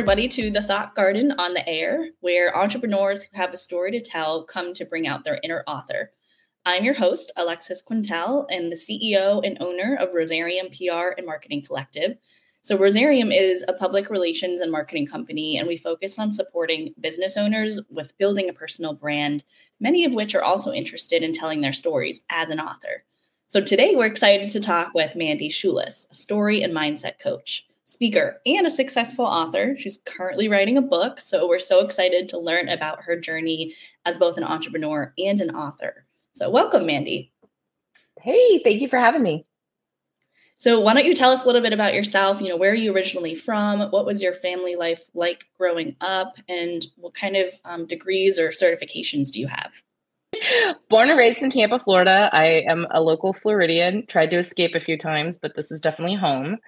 everybody, to the Thought Garden on the Air, where entrepreneurs who have a story to tell come to bring out their inner author. I'm your host, Alexis Quintal, and the CEO and owner of Rosarium PR and Marketing Collective. So, Rosarium is a public relations and marketing company, and we focus on supporting business owners with building a personal brand, many of which are also interested in telling their stories as an author. So, today we're excited to talk with Mandy Schulis, a story and mindset coach speaker, and a successful author. She's currently writing a book. So we're so excited to learn about her journey as both an entrepreneur and an author. So, welcome, Mandy. Hey, thank you for having me. So, why don't you tell us a little bit about yourself? You know, where are you originally from? What was your family life like growing up? And what kind of um, degrees or certifications do you have? Born and raised in Tampa, Florida. I am a local Floridian. Tried to escape a few times, but this is definitely home.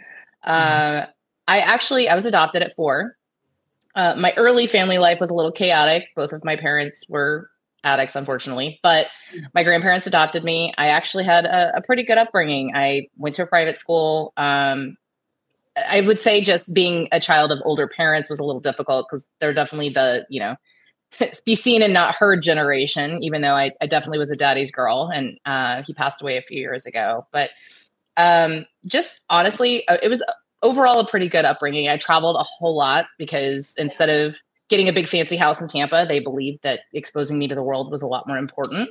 Mm-hmm. Uh, I actually I was adopted at four. Uh, my early family life was a little chaotic. Both of my parents were addicts, unfortunately, but mm. my grandparents adopted me. I actually had a, a pretty good upbringing. I went to a private school. Um, I would say just being a child of older parents was a little difficult because they're definitely the, you know, be seen and not heard generation, even though I, I definitely was a daddy's girl and uh, he passed away a few years ago. But um, just honestly, uh, it was overall a pretty good upbringing. I traveled a whole lot because instead of getting a big fancy house in Tampa, they believed that exposing me to the world was a lot more important.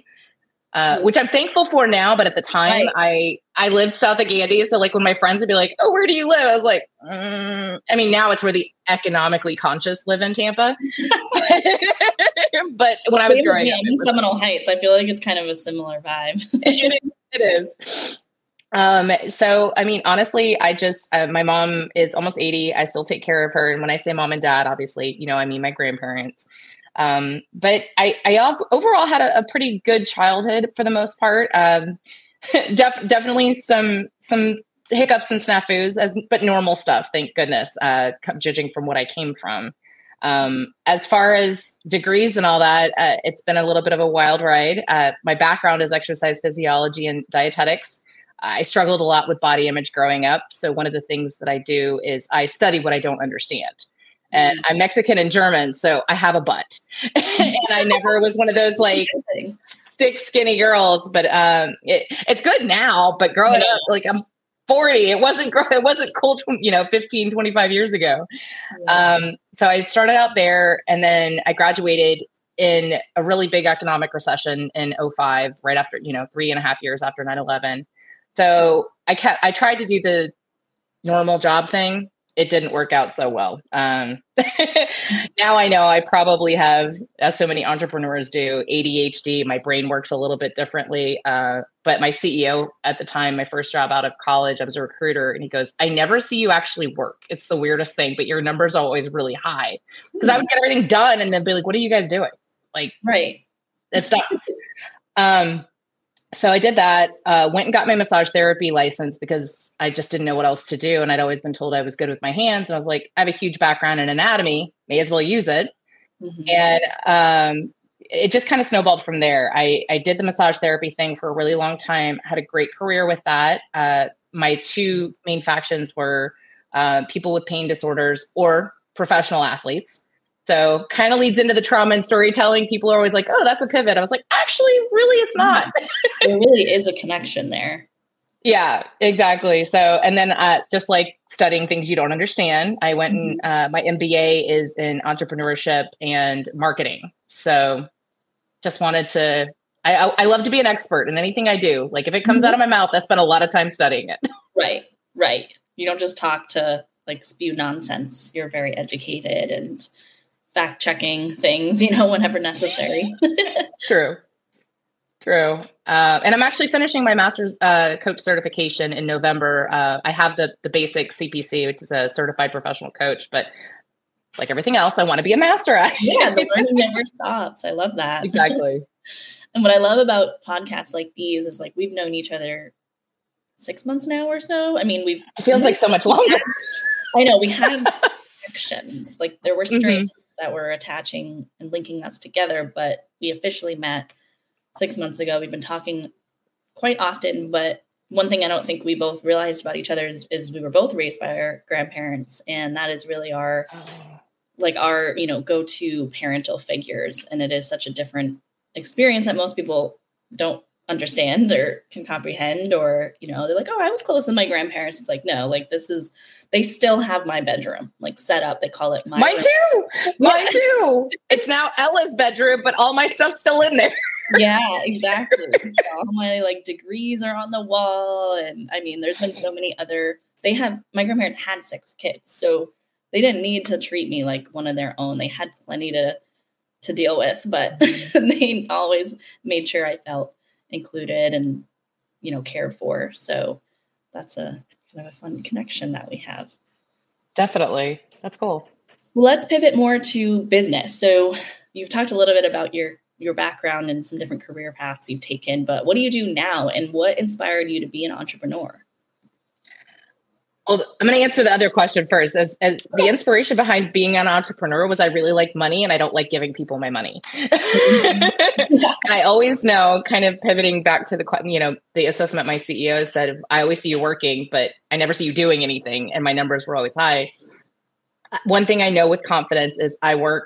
Uh, which I'm thankful for now, but at the time right. I I lived south of Gandy, so like when my friends would be like, "Oh, where do you live?" I was like, mm. "I mean, now it's where the economically conscious live in Tampa." but when I was growing up, in Seminole Heights, I feel like it's kind of a similar vibe. it is. Um, so I mean, honestly, I just uh, my mom is almost 80. I still take care of her. And when I say mom and dad, obviously, you know, I mean my grandparents. Um, but I, I overall had a, a, pretty good childhood for the most part. Um, def- definitely some some hiccups and snafus, as but normal stuff. Thank goodness. Uh, judging from what I came from. Um, as far as degrees and all that, uh, it's been a little bit of a wild ride. Uh, my background is exercise physiology and dietetics. I struggled a lot with body image growing up. So one of the things that I do is I study what I don't understand. And. I'm Mexican and German, so I have a butt. and I never was one of those like stick skinny girls, but um, it, it's good now. But growing up, like I'm 40, it wasn't it wasn't cool, to, you know, 15, 25 years ago. Um, so I started out there, and then I graduated in a really big economic recession in 05, right after you know three and a half years after 9 11 so I kept I tried to do the normal job thing. It didn't work out so well. Um, now I know I probably have, as so many entrepreneurs do, ADHD. My brain works a little bit differently. Uh, but my CEO at the time, my first job out of college, I was a recruiter, and he goes, "I never see you actually work. It's the weirdest thing, but your numbers are always really high." Because I would get everything done, and then be like, "What are you guys doing?" Like, right? It's done. um, so I did that, uh, went and got my massage therapy license because I just didn't know what else to do. And I'd always been told I was good with my hands. And I was like, I have a huge background in anatomy, may as well use it. Mm-hmm. And um, it just kind of snowballed from there. I, I did the massage therapy thing for a really long time, had a great career with that. Uh, my two main factions were uh, people with pain disorders or professional athletes. So kind of leads into the trauma and storytelling. People are always like, oh, that's a pivot. I was like, actually, really, it's not. there really is a connection there. Yeah, exactly. So, and then uh, just like studying things you don't understand, I went and mm-hmm. uh, my MBA is in entrepreneurship and marketing. So, just wanted to. I, I, I love to be an expert in anything I do. Like if it comes mm-hmm. out of my mouth, I spend a lot of time studying it. Right, right. You don't just talk to like spew nonsense. You're very educated and fact checking things, you know, whenever necessary. True. True. Uh, and I'm actually finishing my master's uh, coach certification in November. Uh, I have the the basic CPC, which is a certified professional coach, but like everything else, I want to be a master at. yeah, the learning never stops. I love that. Exactly. and what I love about podcasts like these is like we've known each other six months now or so. I mean, we've it feels like so much longer. I know we have connections. Like there were strangers mm-hmm that were attaching and linking us together. But we officially met six months ago. We've been talking quite often, but one thing I don't think we both realized about each other is, is we were both raised by our grandparents, and that is really our oh. like our you know go to parental figures and it is such a different experience that most people don't understand or can comprehend or you know they're like oh i was close with my grandparents. It's like no like this is they still have my bedroom like set up. They call it my mine too! Mine too! It's now ella's bedroom but all my stuff's still in there. Yeah exactly. So all my like degrees are on the wall and i mean there's been so many other they have my grandparents had six kids so they didn't need to treat me like one of their own. They had plenty to to deal with but they always made sure i felt included and you know cared for. So that's a kind of a fun connection that we have. Definitely. That's cool. Let's pivot more to business. So you've talked a little bit about your your background and some different career paths you've taken but what do you do now and what inspired you to be an entrepreneur well, I'm going to answer the other question first. As, as, the inspiration behind being an entrepreneur was I really like money and I don't like giving people my money. I always know, kind of pivoting back to the you know the assessment my CEO said, I always see you working, but I never see you doing anything, and my numbers were always high. Uh, one thing I know with confidence is I work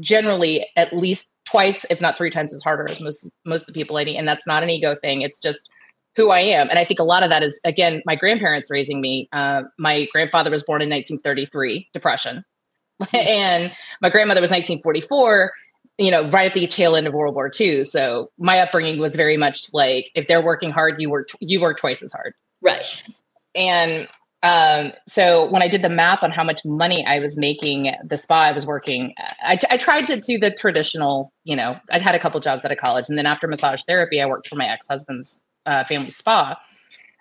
generally at least twice, if not three times as harder as most most of the people I need, and that's not an ego thing. It's just who I am. And I think a lot of that is, again, my grandparents raising me. Uh, my grandfather was born in 1933, Depression. and my grandmother was 1944, you know, right at the tail end of World War II. So my upbringing was very much like, if they're working hard, you work, you work twice as hard. Right. And um, so when I did the math on how much money I was making the spa I was working, I, I tried to do the traditional, you know, I'd had a couple jobs out of college. And then after massage therapy, I worked for my ex-husband's uh, family spa.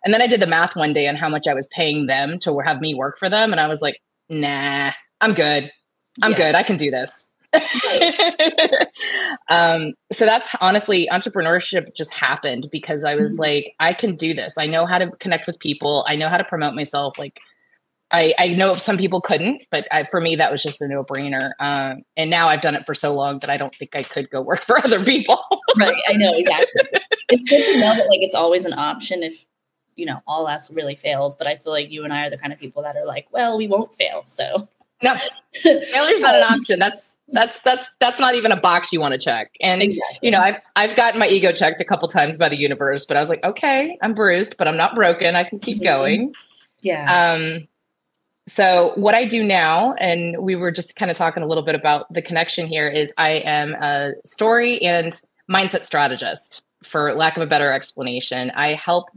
And then I did the math one day on how much I was paying them to have me work for them. And I was like, nah, I'm good. I'm yeah. good. I can do this. um, so that's honestly entrepreneurship just happened because I was mm-hmm. like, I can do this. I know how to connect with people. I know how to promote myself. Like, I, I know some people couldn't, but I, for me, that was just a no brainer. Um, and now I've done it for so long that I don't think I could go work for other people. right. I know exactly. it's good to know that like it's always an option if you know all else really fails. But I feel like you and I are the kind of people that are like, well, we won't fail. So no, failure's not an option. That's that's that's that's not even a box you want to check. And exactly. you know, I've I've gotten my ego checked a couple times by the universe, but I was like, okay, I'm bruised, but I'm not broken. I can keep mm-hmm. going. Yeah. Um so what I do now, and we were just kind of talking a little bit about the connection here, is I am a story and mindset strategist, for lack of a better explanation. I help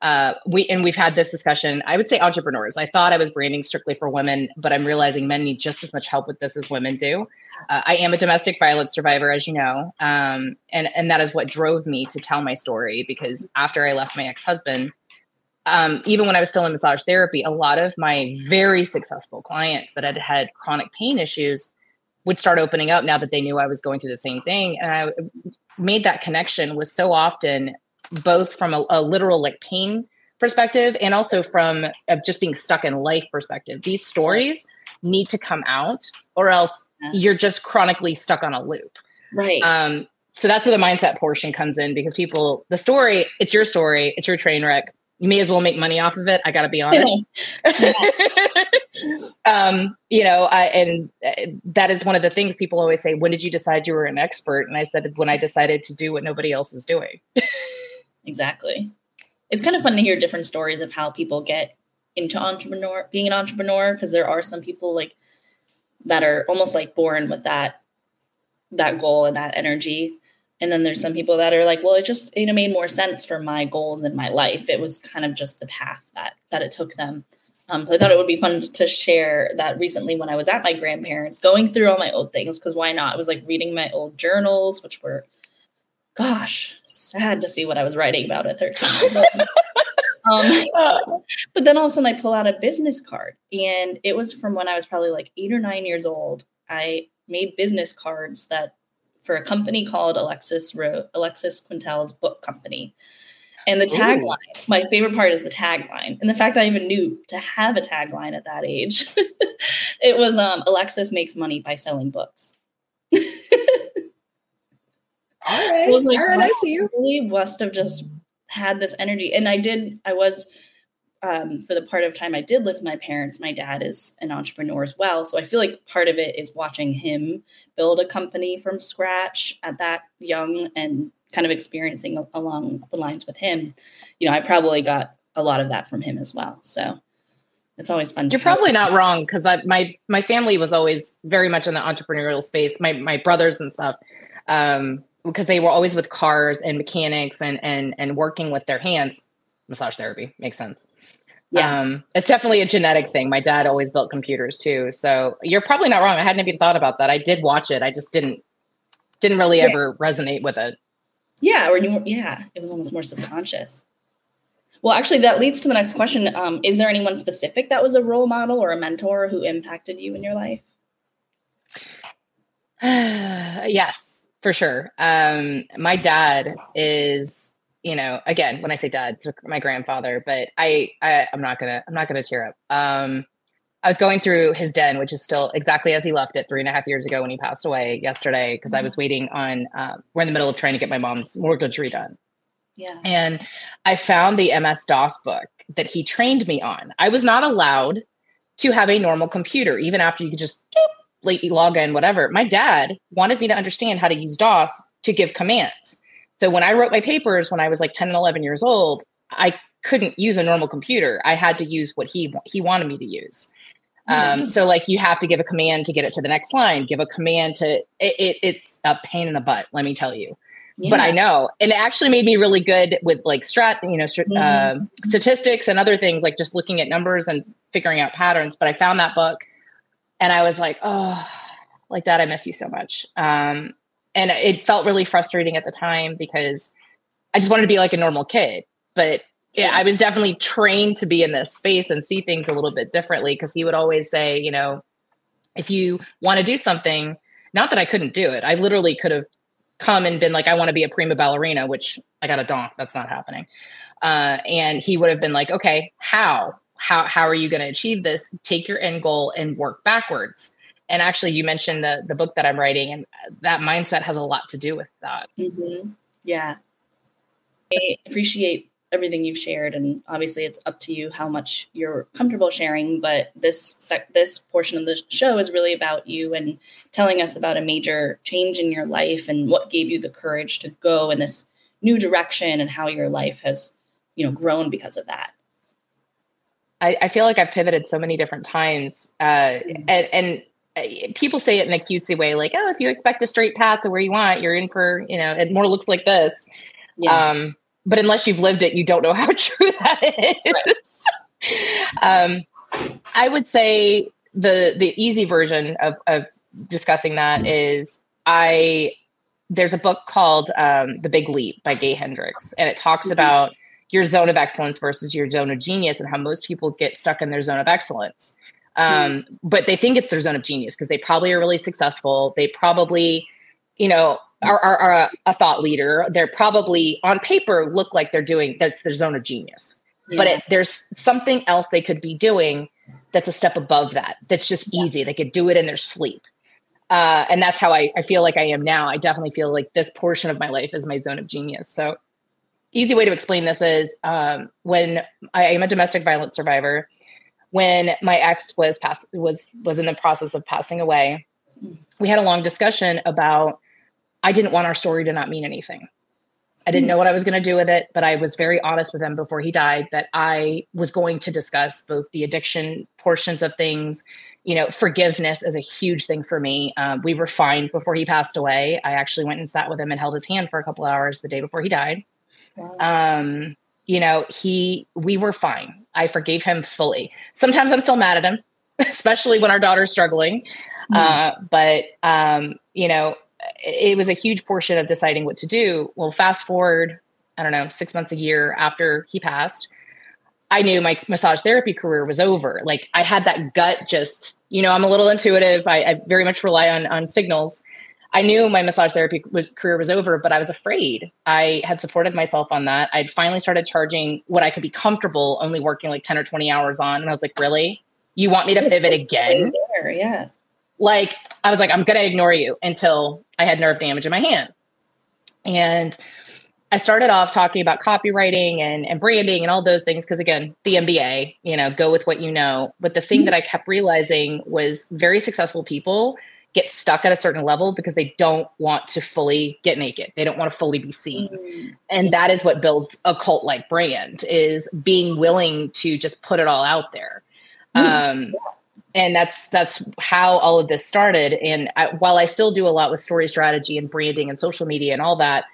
uh, we and we've had this discussion. I would say entrepreneurs. I thought I was branding strictly for women, but I'm realizing men need just as much help with this as women do. Uh, I am a domestic violence survivor, as you know, um, and and that is what drove me to tell my story. Because after I left my ex husband, um, even when I was still in massage therapy, a lot of my very successful clients that had had chronic pain issues would start opening up now that they knew I was going through the same thing. And I made that connection was so often both from a, a literal like pain perspective and also from of just being stuck in life perspective. These stories need to come out or else you're just chronically stuck on a loop. Right. Um, so that's where the mindset portion comes in because people, the story, it's your story, it's your train wreck you may as well make money off of it. I got to be honest. um, you know, I, and uh, that is one of the things people always say. When did you decide you were an expert? And I said, when I decided to do what nobody else is doing. exactly. It's kind of fun to hear different stories of how people get into entrepreneur, being an entrepreneur, because there are some people like that are almost like born with that that goal and that energy and then there's some people that are like well it just you know made more sense for my goals in my life. It was kind of just the path that that it took them. Um, so i thought it would be fun to share that recently when i was at my grandparents going through all my old things because why not? I was like reading my old journals which were gosh sad to see what i was writing about at 13 um, but then all of a sudden i pull out a business card and it was from when i was probably like eight or nine years old i made business cards that for a company called Alexis wrote Alexis Quintal's book company. And the tagline, Ooh. my favorite part is the tagline. And the fact that I even knew to have a tagline at that age. it was um, Alexis makes money by selling books. all right. I was like, all right, I see you. Really must have just had this energy. And I did, I was um, for the part of time I did live with my parents, my dad is an entrepreneur as well. So I feel like part of it is watching him build a company from scratch at that young and kind of experiencing along the lines with him. You know, I probably got a lot of that from him as well. So it's always fun. You're probably not wrong because my my family was always very much in the entrepreneurial space. My my brothers and stuff, um, because they were always with cars and mechanics and and and working with their hands. Massage therapy makes sense. Yeah, um, it's definitely a genetic thing. My dad always built computers too, so you're probably not wrong. I hadn't even thought about that. I did watch it. I just didn't didn't really yeah. ever resonate with it. Yeah, or you, yeah, it was almost more subconscious. Well, actually, that leads to the next question. Um, is there anyone specific that was a role model or a mentor who impacted you in your life? yes, for sure. Um, my dad is, you know, again, when I say dad, it's my grandfather, but I, I I'm not gonna, I'm not gonna tear up. Um, I was going through his den, which is still exactly as he left it three and a half years ago when he passed away yesterday, because mm-hmm. I was waiting on. Uh, we're in the middle of trying to get my mom's mortgage redone, yeah. And I found the MS DOS book that he trained me on. I was not allowed to have a normal computer, even after you could just like, log in, whatever. My dad wanted me to understand how to use DOS to give commands. So when I wrote my papers when I was like 10 and 11 years old, I couldn't use a normal computer. I had to use what he he wanted me to use. Um, mm-hmm. so like you have to give a command to get it to the next line, give a command to it, it, it's a pain in the butt, let me tell you. Yeah. But I know, and it actually made me really good with like strat, you know, st- mm-hmm. uh, statistics and other things, like just looking at numbers and figuring out patterns. But I found that book, and I was like, oh, like Dad, I miss you so much. Um, and it felt really frustrating at the time because I just wanted to be like a normal kid, but yeah, I was definitely trained to be in this space and see things a little bit differently because he would always say, you know, if you want to do something, not that I couldn't do it, I literally could have come and been like, I want to be a prima ballerina, which I got a donk. That's not happening. Uh, and he would have been like, okay, how? How, how are you going to achieve this? Take your end goal and work backwards. And actually, you mentioned the the book that I'm writing, and that mindset has a lot to do with that. Mm-hmm. Yeah, I appreciate everything you've shared and obviously it's up to you how much you're comfortable sharing but this sec- this portion of the show is really about you and telling us about a major change in your life and what gave you the courage to go in this new direction and how your life has you know grown because of that i, I feel like i've pivoted so many different times uh, mm-hmm. and, and people say it in a cutesy way like oh if you expect a straight path to where you want you're in for you know it more looks like this yeah. um but unless you've lived it, you don't know how true that is. um, I would say the the easy version of of discussing that is I there's a book called um, The Big Leap by Gay Hendricks, and it talks mm-hmm. about your zone of excellence versus your zone of genius and how most people get stuck in their zone of excellence. Um, mm-hmm. But they think it's their zone of genius because they probably are really successful. They probably, you know, are, are, are a, a, thought leader, they're probably on paper look like they're doing that's their zone of genius. Yeah. But it, there's something else they could be doing that's a step above that. That's just yeah. easy. They could do it in their sleep. Uh, and that's how I, I feel like I am now. I definitely feel like this portion of my life is my zone of genius. So, easy way to explain this is um, when I am a domestic violence survivor. When my ex was pass was was in the process of passing away, we had a long discussion about I didn't want our story to not mean anything. I didn't hmm. know what I was going to do with it, but I was very honest with him before he died that I was going to discuss both the addiction portions of things. You know, forgiveness is a huge thing for me. Um, we were fine before he passed away. I actually went and sat with him and held his hand for a couple hours the day before he died. Wow. Um, you know, he, we were fine. I forgave him fully. Sometimes I'm still mad at him, especially when our daughter's struggling. Mm. Uh, but, um, you know, it was a huge portion of deciding what to do. Well, fast forward, I don't know, six months, a year after he passed, I knew my massage therapy career was over. Like I had that gut just, you know, I'm a little intuitive. I, I very much rely on on signals. I knew my massage therapy was, career was over, but I was afraid. I had supported myself on that. I'd finally started charging what I could be comfortable only working like 10 or 20 hours on. And I was like, really? You want me to pivot again? yeah like I was like, I'm gonna ignore you until I had nerve damage in my hand. And I started off talking about copywriting and, and branding and all those things because again, the MBA, you know, go with what you know. But the thing that I kept realizing was very successful people get stuck at a certain level because they don't want to fully get naked. They don't want to fully be seen. Mm-hmm. And that is what builds a cult like brand is being willing to just put it all out there. Mm-hmm. Um, and that's that's how all of this started and I, while i still do a lot with story strategy and branding and social media and all that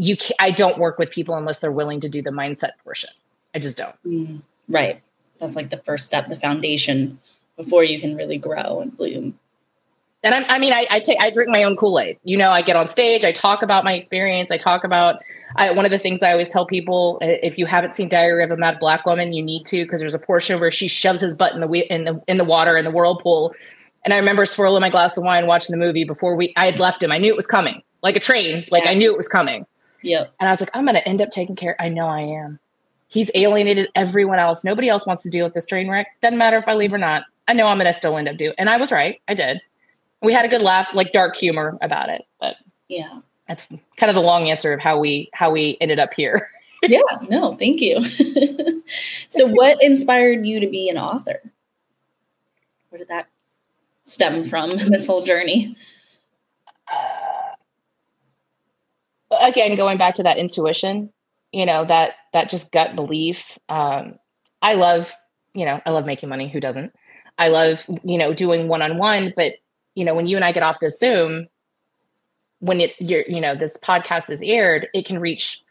you can, I don't work with people unless they're willing to do the mindset portion. I just don't. Mm, right. That's like the first step, the foundation before you can really grow and bloom. And I, I mean, I, I take, I drink my own Kool Aid. You know, I get on stage, I talk about my experience, I talk about. I, one of the things I always tell people: if you haven't seen Diary of a Mad Black Woman, you need to because there's a portion where she shoves his butt in the in the in the water in the whirlpool. And I remember swirling my glass of wine, watching the movie before we. I had left him. I knew it was coming, like a train. Like yeah. I knew it was coming. Yeah. And I was like, I'm going to end up taking care. I know I am. He's alienated everyone else. Nobody else wants to deal with this train wreck. Doesn't matter if I leave or not. I know I'm going to still end up doing. And I was right. I did. We had a good laugh, like dark humor about it. But yeah, that's kind of the long answer of how we how we ended up here. yeah. No, thank you. so, what inspired you to be an author? Where did that stem from? This whole journey. Uh, again going back to that intuition you know that that just gut belief um i love you know i love making money who doesn't i love you know doing one-on-one but you know when you and i get off the zoom when it you're you know this podcast is aired it can reach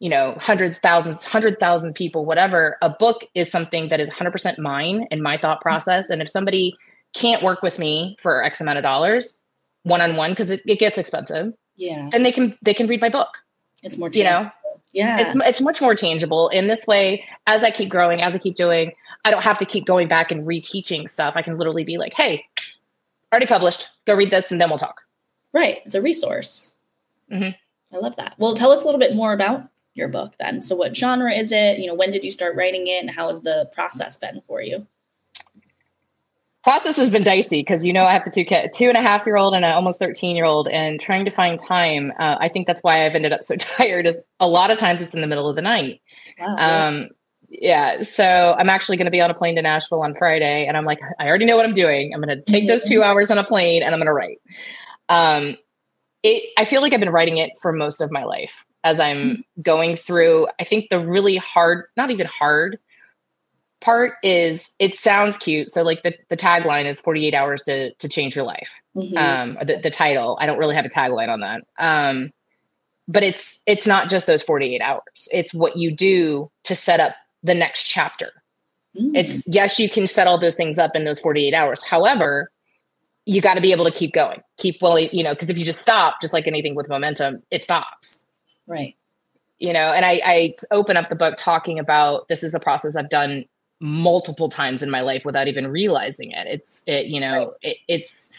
you know hundreds thousands hundred thousands people whatever. A book is something that is 100% mine and my thought process. And if somebody can't work with me for x amount of dollars one-on-one because it, it gets expensive yeah. then they can they can read my book. It's more tangible. you know? yeah. It's it's much more tangible in this way. As i keep growing as i keep doing i don't have to keep going back and reteaching stuff. I can literally be like hey already published go read this and then we'll talk right it's a resource mm-hmm. i love that well tell us a little bit more about your book then so what genre is it you know when did you start writing it and how has the process been for you process has been dicey because you know I have the two two and a half year old and an almost thirteen year old, and trying to find time. Uh, I think that's why I've ended up so tired. Is a lot of times it's in the middle of the night. Wow. Um, yeah, so I'm actually going to be on a plane to Nashville on Friday, and I'm like, I already know what I'm doing. I'm going to take those two hours on a plane, and I'm going to write. Um, it. I feel like I've been writing it for most of my life as I'm going through. I think the really hard, not even hard, part is it sounds cute. So like the, the tagline is 48 hours to to change your life. Mm-hmm. Um the, the title. I don't really have a tagline on that. Um but it's it's not just those 48 hours. It's what you do to set up the next chapter. Mm-hmm. It's yes, you can set all those things up in those 48 hours. However, you got to be able to keep going. Keep willing, you know, because if you just stop, just like anything with momentum, it stops. Right you know and I, I open up the book talking about this is a process i've done multiple times in my life without even realizing it. It's it, you know, right. it, it's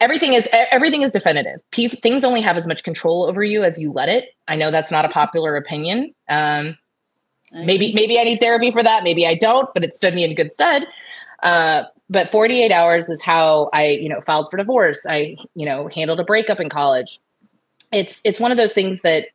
everything is everything is definitive. P- things only have as much control over you as you let it. I know that's not a popular opinion. Um, maybe maybe I need therapy for that. Maybe I don't, but it stood me in good stead. Uh, but 48 hours is how I, you know, filed for divorce. I, you know, handled a breakup in college. It's it's one of those things that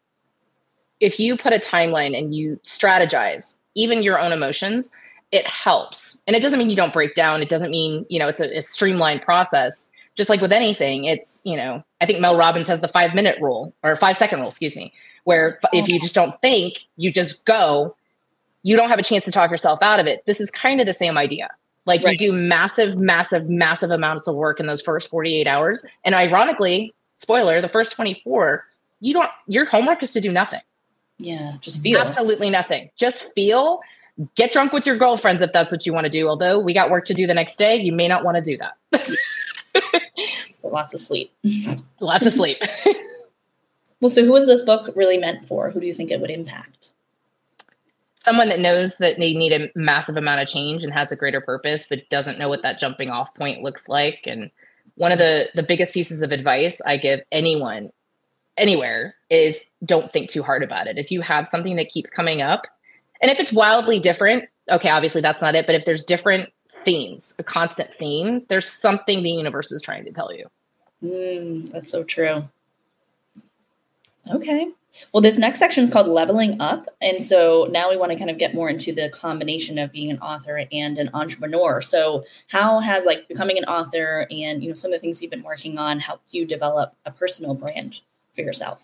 if you put a timeline and you strategize even your own emotions, it helps. And it doesn't mean you don't break down. It doesn't mean, you know, it's a, a streamlined process. Just like with anything, it's, you know, I think Mel Robbins has the five minute rule or five second rule, excuse me, where if you just don't think, you just go, you don't have a chance to talk yourself out of it. This is kind of the same idea. Like right. you do massive, massive, massive amounts of work in those first 48 hours. And ironically, spoiler, the first 24, you don't, your homework is to do nothing. Yeah, just feel. Absolutely nothing. Just feel get drunk with your girlfriends if that's what you want to do. Although we got work to do the next day, you may not want to do that. Lots of sleep. Lots of sleep. well, so who is this book really meant for? Who do you think it would impact? Someone that knows that they need a massive amount of change and has a greater purpose, but doesn't know what that jumping off point looks like. And one of the the biggest pieces of advice I give anyone anywhere is don't think too hard about it. If you have something that keeps coming up, and if it's wildly different, okay, obviously that's not it. But if there's different themes, a constant theme, there's something the universe is trying to tell you. Mm, that's so true. Okay. Well, this next section is called leveling up. And so now we want to kind of get more into the combination of being an author and an entrepreneur. So how has like becoming an author and you know some of the things you've been working on helped you develop a personal brand for yourself?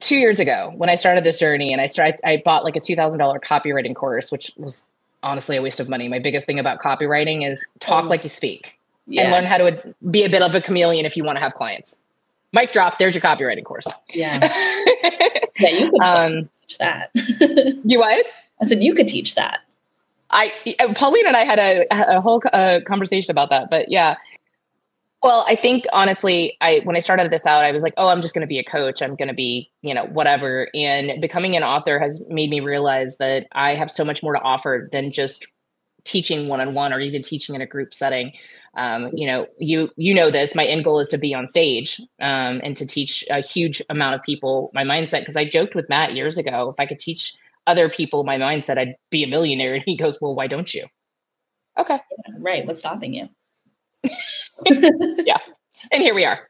Two years ago, when I started this journey and I started I bought like a two thousand dollar copywriting course, which was honestly a waste of money. My biggest thing about copywriting is talk oh. like you speak yeah. and learn how to be a bit of a chameleon if you want to have clients mic drop. There's your copywriting course. Yeah. yeah, you could um, teach that. you what? I said you could teach that. I Pauline and I had a, a whole uh, conversation about that, but yeah. Well, I think honestly, I when I started this out, I was like, "Oh, I'm just going to be a coach. I'm going to be, you know, whatever." And becoming an author has made me realize that I have so much more to offer than just teaching one on one or even teaching in a group setting um, you know you you know this my end goal is to be on stage um, and to teach a huge amount of people my mindset because i joked with matt years ago if i could teach other people my mindset i'd be a millionaire. And he goes well why don't you? Okay. Right what's stopping you? Yeah and here we are.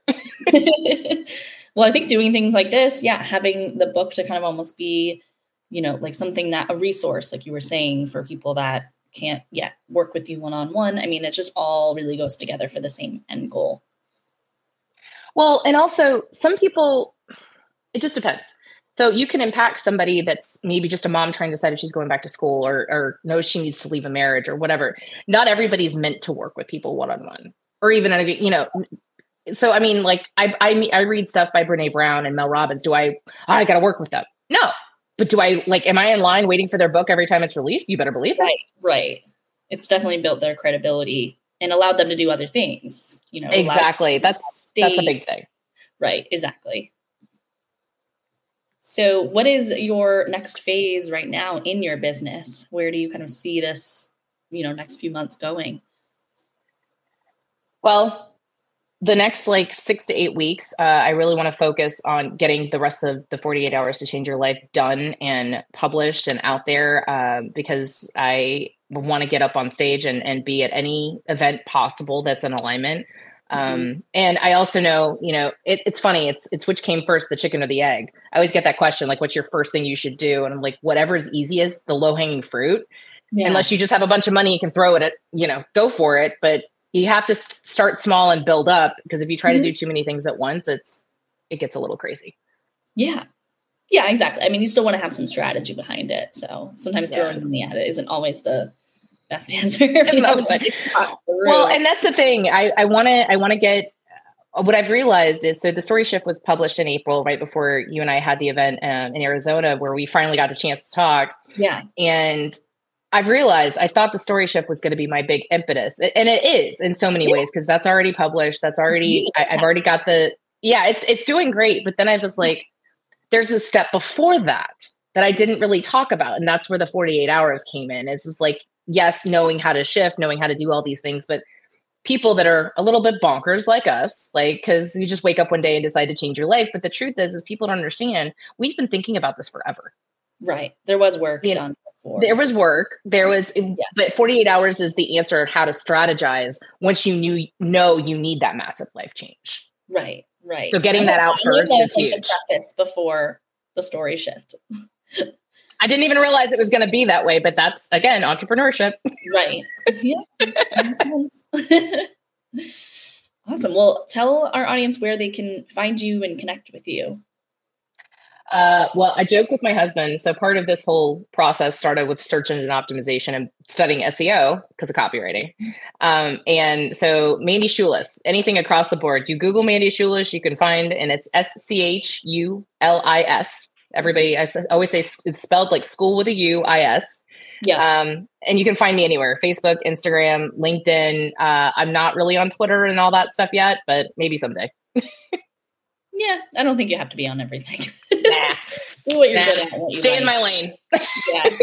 Well i think doing things like this yeah having the book to kind of almost be you know like something that a resource like you were saying for people that can't yet work with you one on one. I mean, it just all really goes together for the same end goal. Well, and also some people, it just depends. So you can impact somebody that's maybe just a mom trying to decide if she's going back to school or, or knows she needs to leave a marriage or whatever. Not everybody's meant to work with people one on one, or even you know. So I mean, like I I I read stuff by Brene Brown and Mel Robbins. Do I I got to work with them? No, but do I like, am I in line waiting for their book every time it's released? You better believe right, it. Right. It's definitely built their credibility and allowed them to do other things, you know. Exactly. That's that's a big thing. Right, exactly. So, what is your next phase right now in your business? Where do you kind of see this, you know, next few months going? Well, the next like six to eight weeks, uh, I really want to focus on getting the rest of the 48 hours to change your life done and published and out there uh, because I want to get up on stage and, and be at any event possible that's in alignment. Um, mm-hmm. and I also know, you know, it, it's funny. It's it's which came first, the chicken or the egg. I always get that question, like, what's your first thing you should do? And I'm like, whatever is easiest, the low hanging fruit. Yeah. Unless you just have a bunch of money, you can throw it at, you know, go for it. But you have to start small and build up because if you try mm-hmm. to do too many things at once, it's it gets a little crazy. Yeah. Yeah, exactly. I mean, you still want to have some strategy behind it. So sometimes yeah. throwing money at it isn't always the best answer. well, and that's the thing. I I want to I want to get uh, what I've realized is so the story shift was published in April, right before you and I had the event um, in Arizona, where we finally got the chance to talk. Yeah, and I've realized I thought the story shift was going to be my big impetus, and it is in so many yeah. ways because that's already published. That's already yeah. I, have already got the yeah. It's it's doing great, but then I was like, there's a step before that that I didn't really talk about, and that's where the 48 hours came in. Is is like yes, knowing how to shift, knowing how to do all these things, but people that are a little bit bonkers like us, like because you just wake up one day and decide to change your life. But the truth is, is people don't understand. We've been thinking about this forever. Right. There was work you done before. There was work. There was, yeah. but 48 hours is the answer of how to strategize once you knew know you need that massive life change. Right. Right. So getting that out first is huge. Before the story shift. I didn't even realize it was going to be that way, but that's again entrepreneurship. Right. Yeah. awesome. Well, tell our audience where they can find you and connect with you. Uh, well, I joke with my husband. So part of this whole process started with search engine optimization and studying SEO because of copywriting. Um, and so Mandy Schulis, anything across the board, you Google Mandy Schulis, you can find, and it's S C H U L I S. Everybody, I always say it's spelled like school with a U I S. Yeah. Um, and you can find me anywhere Facebook, Instagram, LinkedIn. Uh, I'm not really on Twitter and all that stuff yet, but maybe someday. Yeah, I don't think you have to be on everything. nah. Do what you're nah. good at. You Stay like. in my lane. yeah.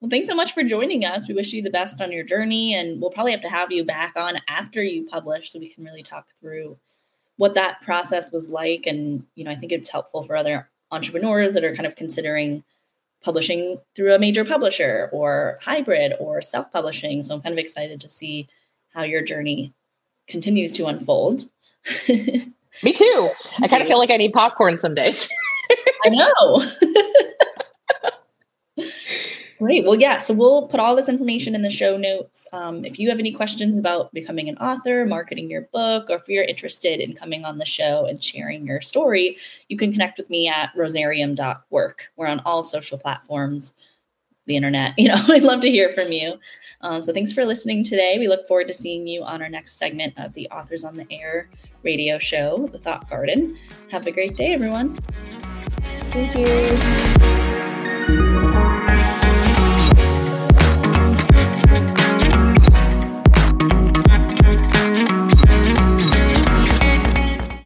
Well, thanks so much for joining us. We wish you the best on your journey, and we'll probably have to have you back on after you publish so we can really talk through what that process was like. And, you know, I think it's helpful for other entrepreneurs that are kind of considering publishing through a major publisher or hybrid or self publishing. So I'm kind of excited to see how your journey continues to unfold. Me too. I kind of feel like I need popcorn some days. I know. Great. Well, yeah. So we'll put all this information in the show notes. Um, if you have any questions about becoming an author, marketing your book, or if you're interested in coming on the show and sharing your story, you can connect with me at rosarium.work. We're on all social platforms, the internet. You know, I'd love to hear from you. Uh, so thanks for listening today. We look forward to seeing you on our next segment of the Authors on the Air radio show, The Thought Garden. Have a great day, everyone. Thank you.